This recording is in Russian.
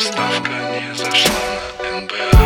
ставка не зашла на НБА